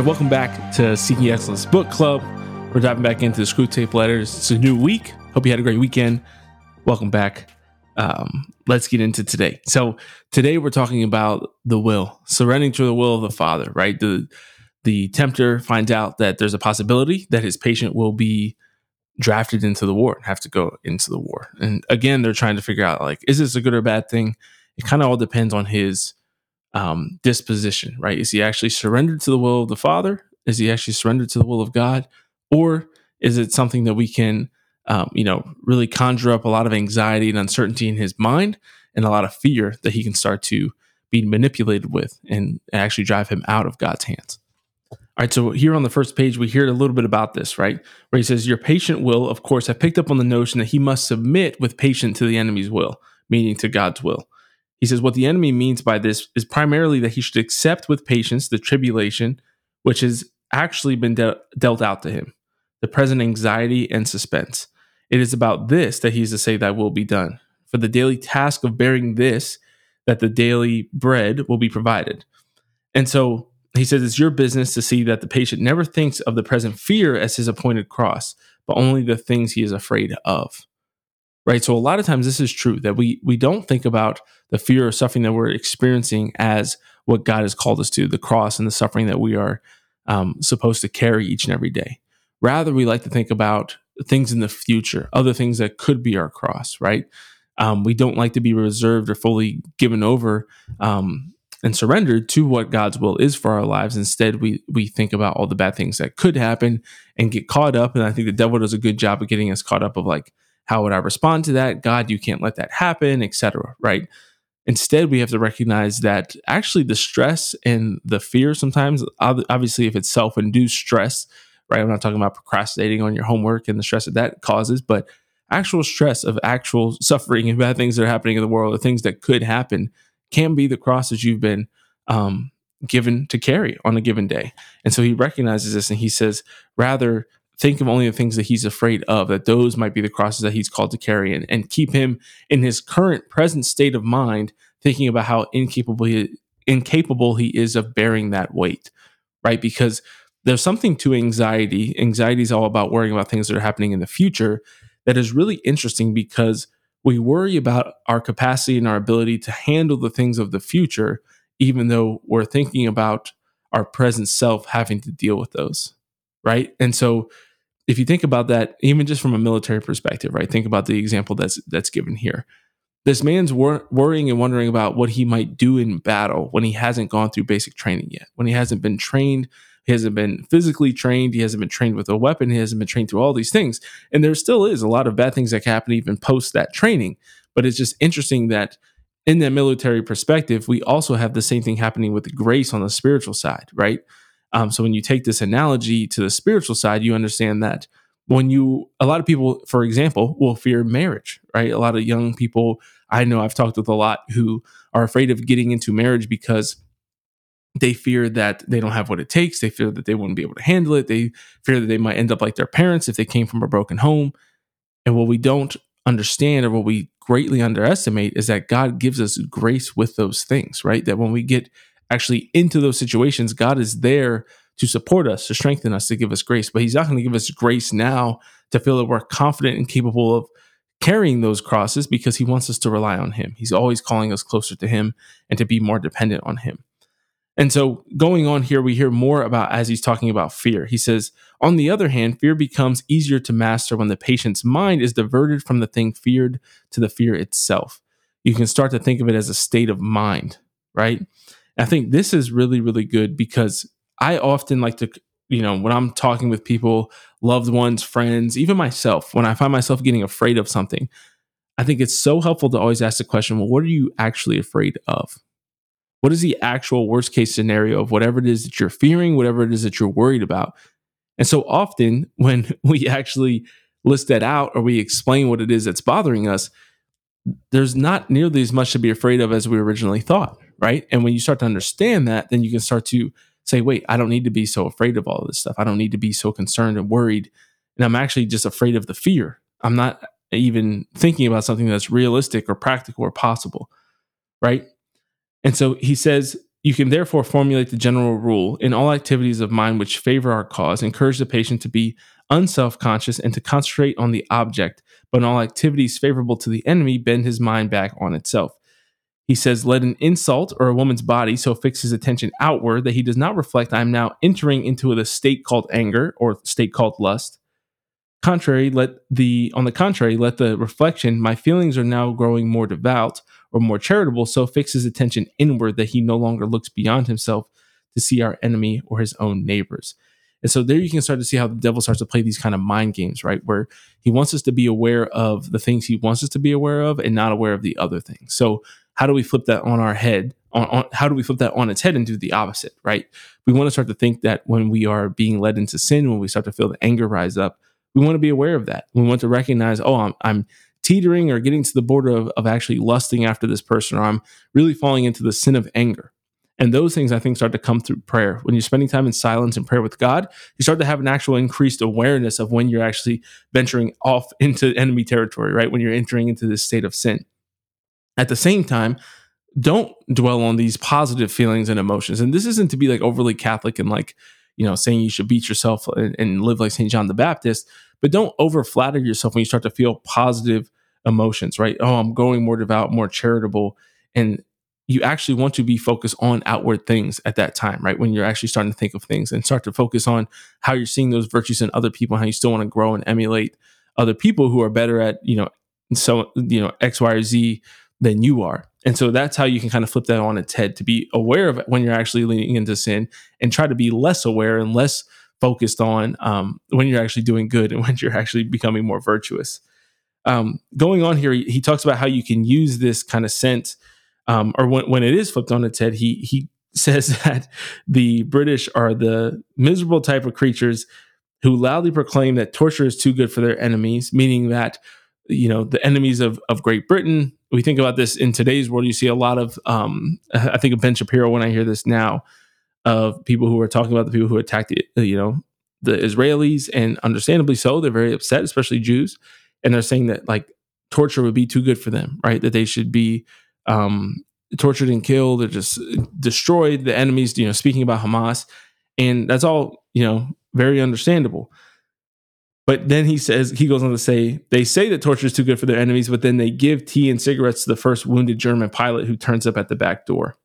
right, welcome back to Seeking Excellence Book Club. We're diving back into the Screwtape Letters. It's a new week. Hope you had a great weekend. Welcome back. Um, let's get into today. So today we're talking about the will, surrendering to the will of the Father. Right, the the tempter finds out that there's a possibility that his patient will be drafted into the war and have to go into the war. And again, they're trying to figure out like, is this a good or bad thing? It kind of all depends on his um, disposition, right? Is he actually surrendered to the will of the Father? Is he actually surrendered to the will of God? Or is it something that we can, um, you know, really conjure up a lot of anxiety and uncertainty in his mind and a lot of fear that he can start to be manipulated with and actually drive him out of God's hands? All right, so here on the first page, we hear a little bit about this, right? Where he says, Your patient will, of course, have picked up on the notion that he must submit with patience to the enemy's will, meaning to God's will. He says, What the enemy means by this is primarily that he should accept with patience the tribulation which has actually been de- dealt out to him, the present anxiety and suspense. It is about this that he is to say that will be done. For the daily task of bearing this, that the daily bread will be provided. And so he says it's your business to see that the patient never thinks of the present fear as his appointed cross, but only the things he is afraid of. Right? So a lot of times this is true that we we don't think about the fear or suffering that we're experiencing as what God has called us to, the cross and the suffering that we are um, supposed to carry each and every day. Rather, we like to think about things in the future, other things that could be our cross, right? Um, we don't like to be reserved or fully given over um, and surrendered to what God's will is for our lives. Instead, we we think about all the bad things that could happen and get caught up. And I think the devil does a good job of getting us caught up of like, how would I respond to that? God, you can't let that happen, etc. Right? Instead, we have to recognize that actually the stress and the fear sometimes, obviously, if it's self induced stress, right? I'm not talking about procrastinating on your homework and the stress that that causes, but actual stress of actual suffering and bad things that are happening in the world, or things that could happen, can be the crosses you've been um, given to carry on a given day. And so he recognizes this and he says, rather think of only the things that he's afraid of, that those might be the crosses that he's called to carry and, and keep him in his current present state of mind, thinking about how incapable he, incapable he is of bearing that weight, right? Because there's something to anxiety. Anxiety is all about worrying about things that are happening in the future that is really interesting because we worry about our capacity and our ability to handle the things of the future, even though we're thinking about our present self having to deal with those. Right. And so if you think about that, even just from a military perspective, right? Think about the example that's that's given here. This man's wor- worrying and wondering about what he might do in battle when he hasn't gone through basic training yet, when he hasn't been trained, he hasn't been physically trained, he hasn't been trained with a weapon, he hasn't been trained through all these things. And there still is a lot of bad things that can happen even post that training. But it's just interesting that in that military perspective, we also have the same thing happening with grace on the spiritual side, right? Um, so when you take this analogy to the spiritual side, you understand that when you, a lot of people, for example, will fear marriage, right? A lot of young people I know I've talked with a lot who are afraid of getting into marriage because they fear that they don't have what it takes. They fear that they won't be able to handle it. They fear that they might end up like their parents if they came from a broken home. And what we don't understand or what we greatly underestimate is that God gives us grace with those things, right? That when we get actually into those situations, God is there to support us, to strengthen us, to give us grace. But He's not going to give us grace now to feel that we're confident and capable of carrying those crosses because He wants us to rely on Him. He's always calling us closer to Him and to be more dependent on Him. And so, going on here, we hear more about as he's talking about fear. He says, On the other hand, fear becomes easier to master when the patient's mind is diverted from the thing feared to the fear itself. You can start to think of it as a state of mind, right? I think this is really, really good because I often like to, you know, when I'm talking with people, loved ones, friends, even myself, when I find myself getting afraid of something, I think it's so helpful to always ask the question, well, what are you actually afraid of? What is the actual worst case scenario of whatever it is that you're fearing, whatever it is that you're worried about? And so often when we actually list that out or we explain what it is that's bothering us, there's not nearly as much to be afraid of as we originally thought right? And when you start to understand that, then you can start to say, wait, I don't need to be so afraid of all this stuff. I don't need to be so concerned and worried. And I'm actually just afraid of the fear. I'm not even thinking about something that's realistic or practical or possible, right? And so he says, you can therefore formulate the general rule in all activities of mind which favor our cause, encourage the patient to be unself conscious and to concentrate on the object, but in all activities favorable to the enemy, bend his mind back on itself. He says, Let an insult or a woman's body so fix his attention outward that he does not reflect, I am now entering into the state called anger or state called lust. Contrary, let the on the contrary, let the reflection, my feelings are now growing more devout or more charitable, so fix his attention inward that he no longer looks beyond himself to see our enemy or his own neighbors. And so there you can start to see how the devil starts to play these kind of mind games, right? Where he wants us to be aware of the things he wants us to be aware of and not aware of the other things. So how do we flip that on our head? On, on how do we flip that on its head and do the opposite, right? We want to start to think that when we are being led into sin, when we start to feel the anger rise up, we want to be aware of that. We want to recognize, oh, I'm, I'm teetering or getting to the border of, of actually lusting after this person, or I'm really falling into the sin of anger. And those things I think start to come through prayer. When you're spending time in silence and prayer with God, you start to have an actual increased awareness of when you're actually venturing off into enemy territory, right? When you're entering into this state of sin. At the same time, don't dwell on these positive feelings and emotions. And this isn't to be like overly Catholic and like, you know, saying you should beat yourself and, and live like St. John the Baptist, but don't over flatter yourself when you start to feel positive emotions, right? Oh, I'm going more devout, more charitable. And you actually want to be focused on outward things at that time, right? When you're actually starting to think of things and start to focus on how you're seeing those virtues in other people, how you still want to grow and emulate other people who are better at, you know, so, you know, X, Y, or Z than you are. And so that's how you can kind of flip that on its head to be aware of when you're actually leaning into sin and try to be less aware and less focused on um, when you're actually doing good and when you're actually becoming more virtuous. Um, going on here, he, talks about how you can use this kind of sense, um, or when, when it is flipped on its head, he he says that the British are the miserable type of creatures who loudly proclaim that torture is too good for their enemies, meaning that you know the enemies of, of Great Britain. We think about this in today's world. You see a lot of um, I think of Ben Shapiro when I hear this now of people who are talking about the people who attacked the you know the Israelis, and understandably so, they're very upset, especially Jews, and they're saying that like torture would be too good for them, right? That they should be um, tortured and killed or just destroyed. The enemies, you know, speaking about Hamas, and that's all you know, very understandable. But then he says, he goes on to say, they say that torture is too good for their enemies, but then they give tea and cigarettes to the first wounded German pilot who turns up at the back door.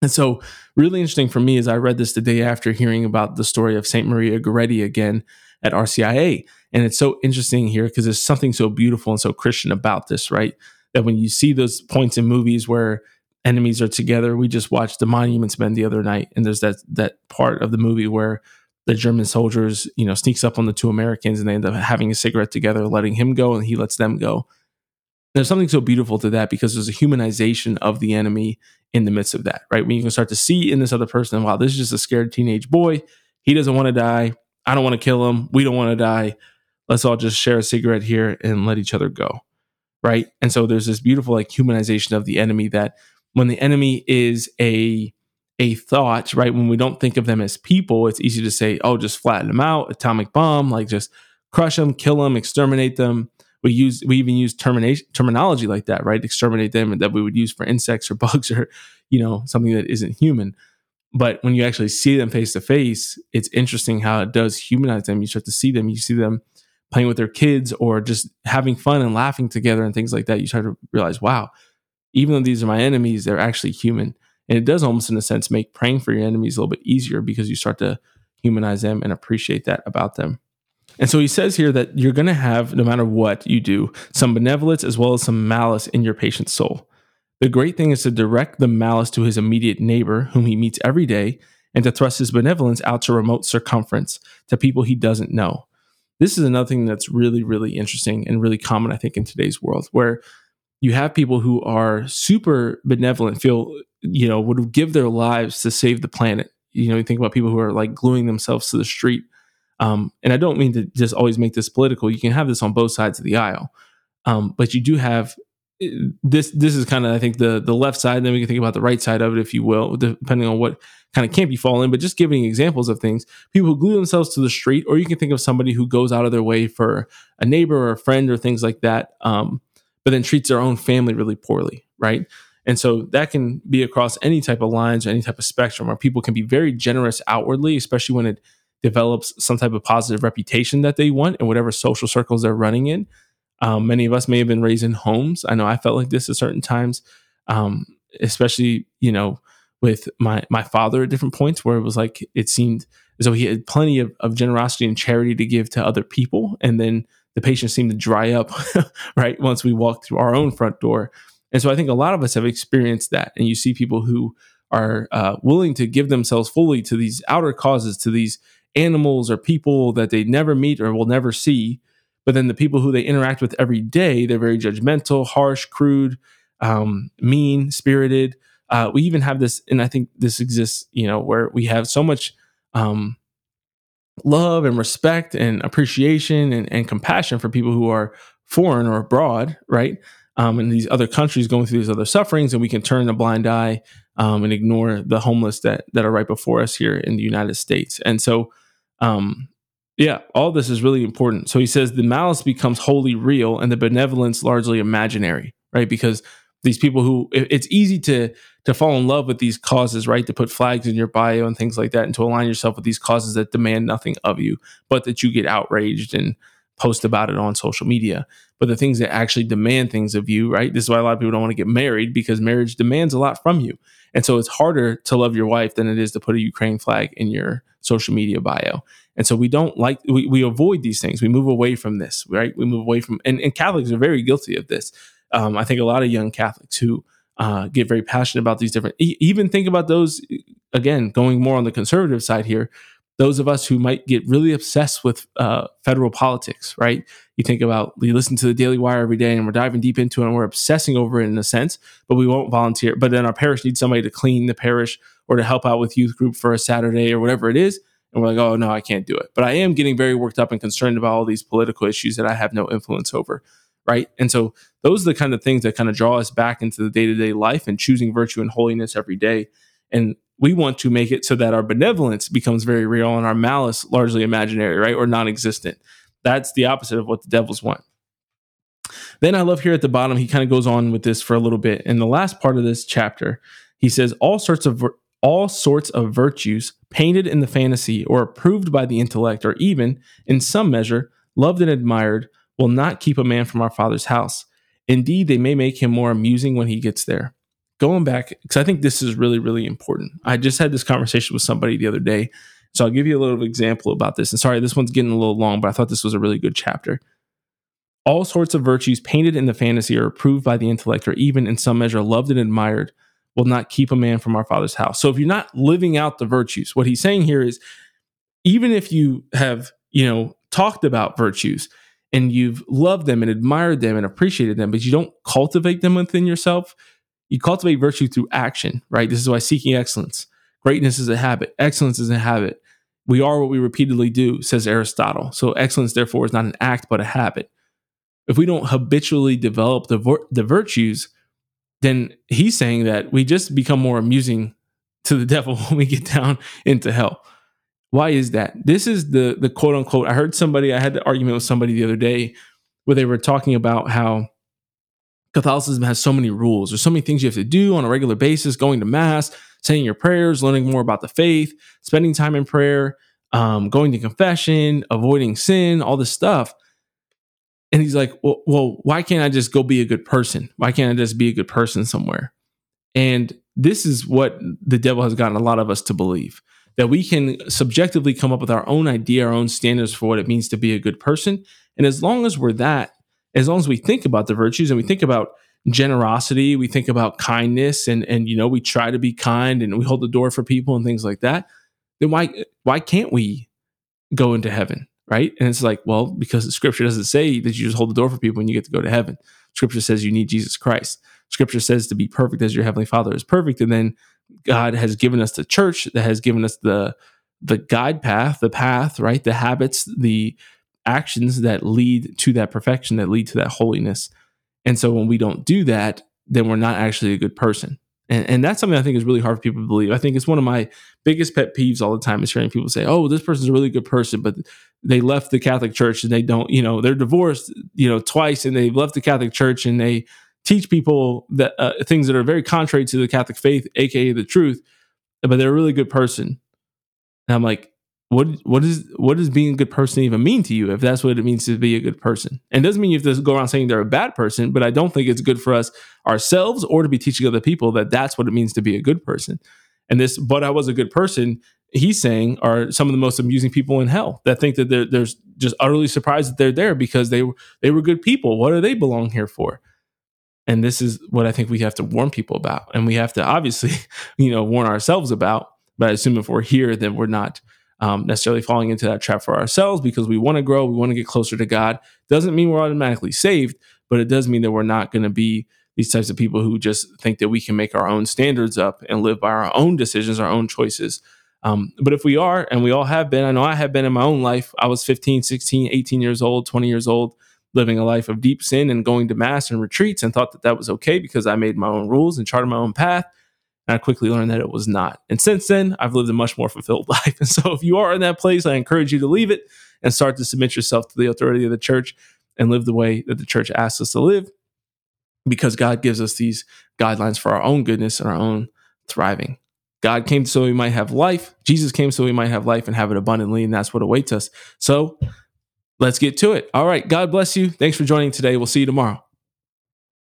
And so, really interesting for me is I read this the day after hearing about the story of St. Maria Goretti again at RCIA. And it's so interesting here because there's something so beautiful and so Christian about this, right? That when you see those points in movies where enemies are together, we just watched The Monuments Men the other night, and there's that that part of the movie where the German soldiers, you know, sneaks up on the two Americans and they end up having a cigarette together, letting him go and he lets them go. There's something so beautiful to that because there's a humanization of the enemy in the midst of that, right? When you can start to see in this other person, wow, this is just a scared teenage boy. He doesn't want to die. I don't want to kill him. We don't want to die. Let's all just share a cigarette here and let each other go. Right. And so there's this beautiful like humanization of the enemy that when the enemy is a a thought, right? When we don't think of them as people, it's easy to say, oh, just flatten them out, atomic bomb, like just crush them, kill them, exterminate them. We use we even use termination terminology like that, right? Exterminate them that we would use for insects or bugs or you know something that isn't human. But when you actually see them face to face, it's interesting how it does humanize them. You start to see them, you see them playing with their kids or just having fun and laughing together and things like that. You start to realize, wow, even though these are my enemies, they're actually human and it does almost, in a sense, make praying for your enemies a little bit easier because you start to humanize them and appreciate that about them. And so he says here that you're going to have, no matter what you do, some benevolence as well as some malice in your patient's soul. The great thing is to direct the malice to his immediate neighbor, whom he meets every day, and to thrust his benevolence out to remote circumference to people he doesn't know. This is another thing that's really, really interesting and really common, I think, in today's world, where you have people who are super benevolent, feel you know, would give their lives to save the planet. You know, you think about people who are like gluing themselves to the street. Um, and I don't mean to just always make this political. You can have this on both sides of the aisle, um, but you do have eh, this. This is kind of I think the the left side. And then we can think about the right side of it, if you will, depending on what kind of camp you fall in. But just giving examples of things, people who glue themselves to the street, or you can think of somebody who goes out of their way for a neighbor or a friend or things like that, um, but then treats their own family really poorly, right? And so that can be across any type of lines or any type of spectrum where people can be very generous outwardly, especially when it develops some type of positive reputation that they want in whatever social circles they're running in. Um, many of us may have been raised in homes. I know I felt like this at certain times, um, especially, you know, with my my father at different points where it was like it seemed as though he had plenty of, of generosity and charity to give to other people. And then the patience seem to dry up, right, once we walk through our own front door. And so I think a lot of us have experienced that. And you see people who are uh, willing to give themselves fully to these outer causes, to these animals or people that they never meet or will never see. But then the people who they interact with every day, they're very judgmental, harsh, crude, um, mean spirited. Uh, we even have this, and I think this exists, you know, where we have so much um, love and respect and appreciation and, and, compassion for people who are foreign or abroad, right? Um, in these other countries going through these other sufferings, and we can turn a blind eye um, and ignore the homeless that that are right before us here in the United States. And so, um, yeah, all this is really important. So he says the malice becomes wholly real and the benevolence largely imaginary, right? Because these people who it's easy to to fall in love with these causes, right? To put flags in your bio and things like that, and to align yourself with these causes that demand nothing of you, but that you get outraged and post about it on social media. But the things that actually demand things of you, right? This is why a lot of people don't want to get married because marriage demands a lot from you. And so it's harder to love your wife than it is to put a Ukraine flag in your social media bio. And so we don't like, we, we avoid these things. We move away from this, right? We move away from, and, and Catholics are very guilty of this um, I think a lot of young Catholics who uh, get very passionate about these different, e- even think about those, again, going more on the conservative side here, those of us who might get really obsessed with uh, federal politics, right? You think about, you listen to the Daily Wire every day and we're diving deep into it and we're obsessing over it in a sense, but we won't volunteer. But then our parish needs somebody to clean the parish or to help out with youth group for a Saturday or whatever it is. And we're like, oh, no, I can't do it. But I am getting very worked up and concerned about all these political issues that I have no influence over right? And so those are the kind of things that kind of draw us back into the day to day life and choosing virtue and holiness every day. And we want to make it so that our benevolence becomes very real and our malice largely imaginary, right? Or non existent. That's the opposite of what the devils want. Then I love here at the bottom, he kind of goes on with this for a little bit. In the last part of this chapter, he says, all sorts of all sorts of virtues painted in the fantasy or approved by the intellect or even in some measure loved and admired will not keep a man from our Father's house. Indeed, they may make him more amusing when he gets there. Going back, because I think this is really, really important. I just had this conversation with somebody the other day. So I'll give you a little example about this. And sorry, this one's getting a little long, but I thought this was a really good chapter. All sorts of virtues painted in the fantasy are approved by the intellect, or even in some measure loved and admired, will not keep a man from our Father's house. So if you're not living out the virtues, what he's saying here is even if you have, you know, talked about virtues, and you've loved them and admired them and appreciated them, but you don't cultivate them within yourself, you cultivate virtue through action, right? This is why seeking excellence. Greatness is a habit, excellence is a habit. We are what we repeatedly do, says Aristotle. So, excellence, therefore, is not an act, but a habit. If we don't habitually develop the, the virtues, then he's saying that we just become more amusing to the devil when we get down into hell. Why is that? This is the the quote unquote. I heard somebody. I had the argument with somebody the other day where they were talking about how Catholicism has so many rules. There's so many things you have to do on a regular basis: going to mass, saying your prayers, learning more about the faith, spending time in prayer, um, going to confession, avoiding sin, all this stuff. And he's like, well, well, why can't I just go be a good person? Why can't I just be a good person somewhere? And this is what the devil has gotten a lot of us to believe that we can subjectively come up with our own idea, our own standards for what it means to be a good person. And as long as we're that, as long as we think about the virtues and we think about generosity, we think about kindness and and you know, we try to be kind and we hold the door for people and things like that, then why why can't we go into heaven? Right. And it's like, well, because the scripture doesn't say that you just hold the door for people and you get to go to heaven. Scripture says you need Jesus Christ. Scripture says to be perfect as your heavenly father is perfect. And then God has given us the church that has given us the the guide path, the path, right? The habits, the actions that lead to that perfection, that lead to that holiness. And so when we don't do that, then we're not actually a good person. And, and that's something I think is really hard for people to believe. I think it's one of my biggest pet peeves all the time is hearing people say, oh, this person's a really good person, but they left the Catholic Church and they don't, you know, they're divorced, you know, twice and they left the Catholic Church and they teach people that uh, things that are very contrary to the Catholic faith, aka the truth, but they're a really good person. And I'm like, what what is what does being a good person even mean to you if that's what it means to be a good person? And it doesn't mean you have to go around saying they're a bad person, but I don't think it's good for us ourselves or to be teaching other people that that's what it means to be a good person. And this, but I was a good person. He's saying are some of the most amusing people in hell that think that they're, they're just utterly surprised that they're there because they they were good people. What do they belong here for? And this is what I think we have to warn people about, and we have to obviously, you know, warn ourselves about. But I assume if we're here, then we're not um, necessarily falling into that trap for ourselves because we want to grow, we want to get closer to God. Doesn't mean we're automatically saved, but it does mean that we're not going to be these types of people who just think that we can make our own standards up and live by our own decisions, our own choices. Um, but if we are, and we all have been, I know I have been in my own life. I was 15, 16, 18 years old, 20 years old, living a life of deep sin and going to mass and retreats and thought that that was okay because I made my own rules and charted my own path. And I quickly learned that it was not. And since then, I've lived a much more fulfilled life. And so if you are in that place, I encourage you to leave it and start to submit yourself to the authority of the church and live the way that the church asks us to live because God gives us these guidelines for our own goodness and our own thriving. God came so we might have life. Jesus came so we might have life and have it abundantly. And that's what awaits us. So let's get to it. All right. God bless you. Thanks for joining today. We'll see you tomorrow.